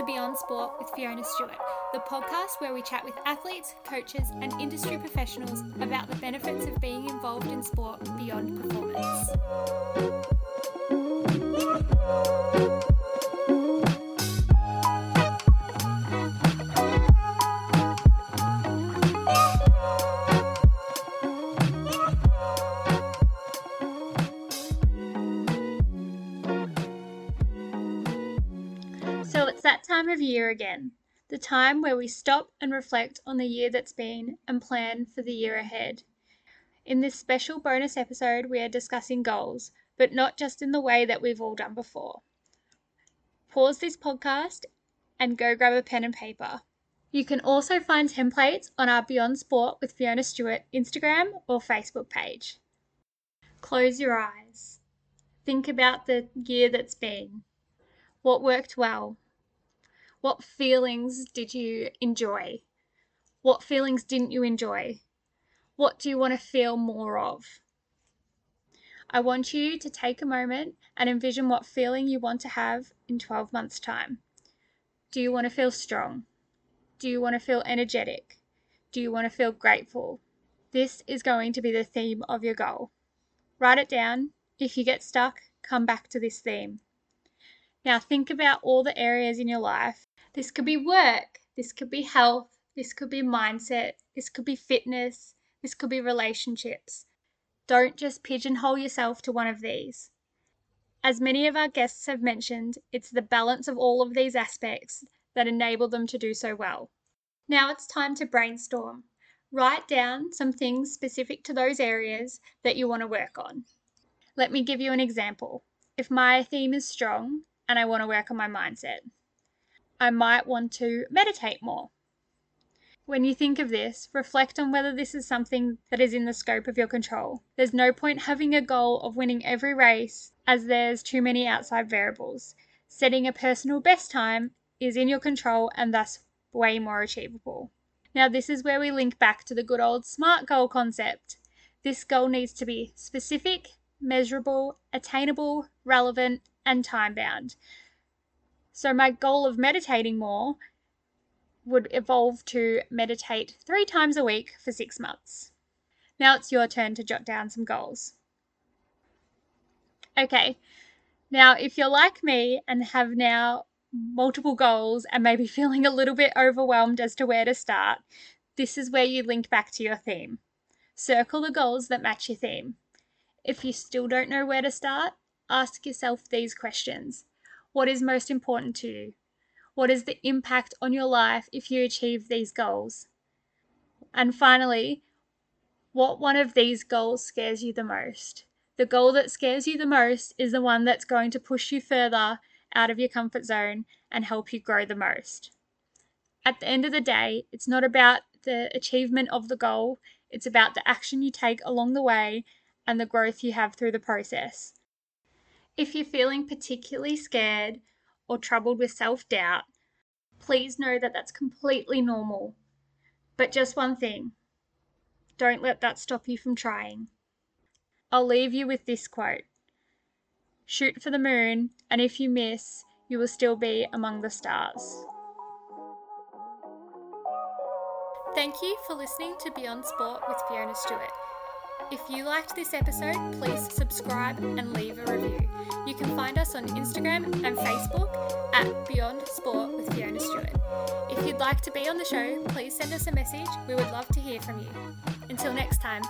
to Beyond Sport with Fiona Stewart, the podcast where we chat with athletes, coaches, and industry professionals about the benefits of being involved in sport beyond performance. Time of year again, the time where we stop and reflect on the year that's been and plan for the year ahead. In this special bonus episode, we are discussing goals, but not just in the way that we've all done before. Pause this podcast and go grab a pen and paper. You can also find templates on our Beyond Sport with Fiona Stewart Instagram or Facebook page. Close your eyes. Think about the year that's been. What worked well? What feelings did you enjoy? What feelings didn't you enjoy? What do you want to feel more of? I want you to take a moment and envision what feeling you want to have in 12 months' time. Do you want to feel strong? Do you want to feel energetic? Do you want to feel grateful? This is going to be the theme of your goal. Write it down. If you get stuck, come back to this theme. Now, think about all the areas in your life. This could be work, this could be health, this could be mindset, this could be fitness, this could be relationships. Don't just pigeonhole yourself to one of these. As many of our guests have mentioned, it's the balance of all of these aspects that enable them to do so well. Now it's time to brainstorm. Write down some things specific to those areas that you want to work on. Let me give you an example. If my theme is strong, and I want to work on my mindset. I might want to meditate more. When you think of this, reflect on whether this is something that is in the scope of your control. There's no point having a goal of winning every race as there's too many outside variables. Setting a personal best time is in your control and thus way more achievable. Now, this is where we link back to the good old SMART goal concept. This goal needs to be specific, measurable, attainable, relevant, and time bound. So, my goal of meditating more would evolve to meditate three times a week for six months. Now it's your turn to jot down some goals. Okay, now if you're like me and have now multiple goals and maybe feeling a little bit overwhelmed as to where to start, this is where you link back to your theme. Circle the goals that match your theme. If you still don't know where to start, ask yourself these questions What is most important to you? What is the impact on your life if you achieve these goals? And finally, what one of these goals scares you the most? The goal that scares you the most is the one that's going to push you further out of your comfort zone and help you grow the most. At the end of the day, it's not about the achievement of the goal, it's about the action you take along the way and the growth you have through the process. If you're feeling particularly scared or troubled with self doubt, please know that that's completely normal. But just one thing don't let that stop you from trying. I'll leave you with this quote Shoot for the moon, and if you miss, you will still be among the stars. Thank you for listening to Beyond Sport with Fiona Stewart. If you liked this episode, please subscribe and leave a review. You can find us on Instagram and Facebook at Beyond Sport with Fiona Stewart. If you'd like to be on the show, please send us a message. We would love to hear from you. Until next time.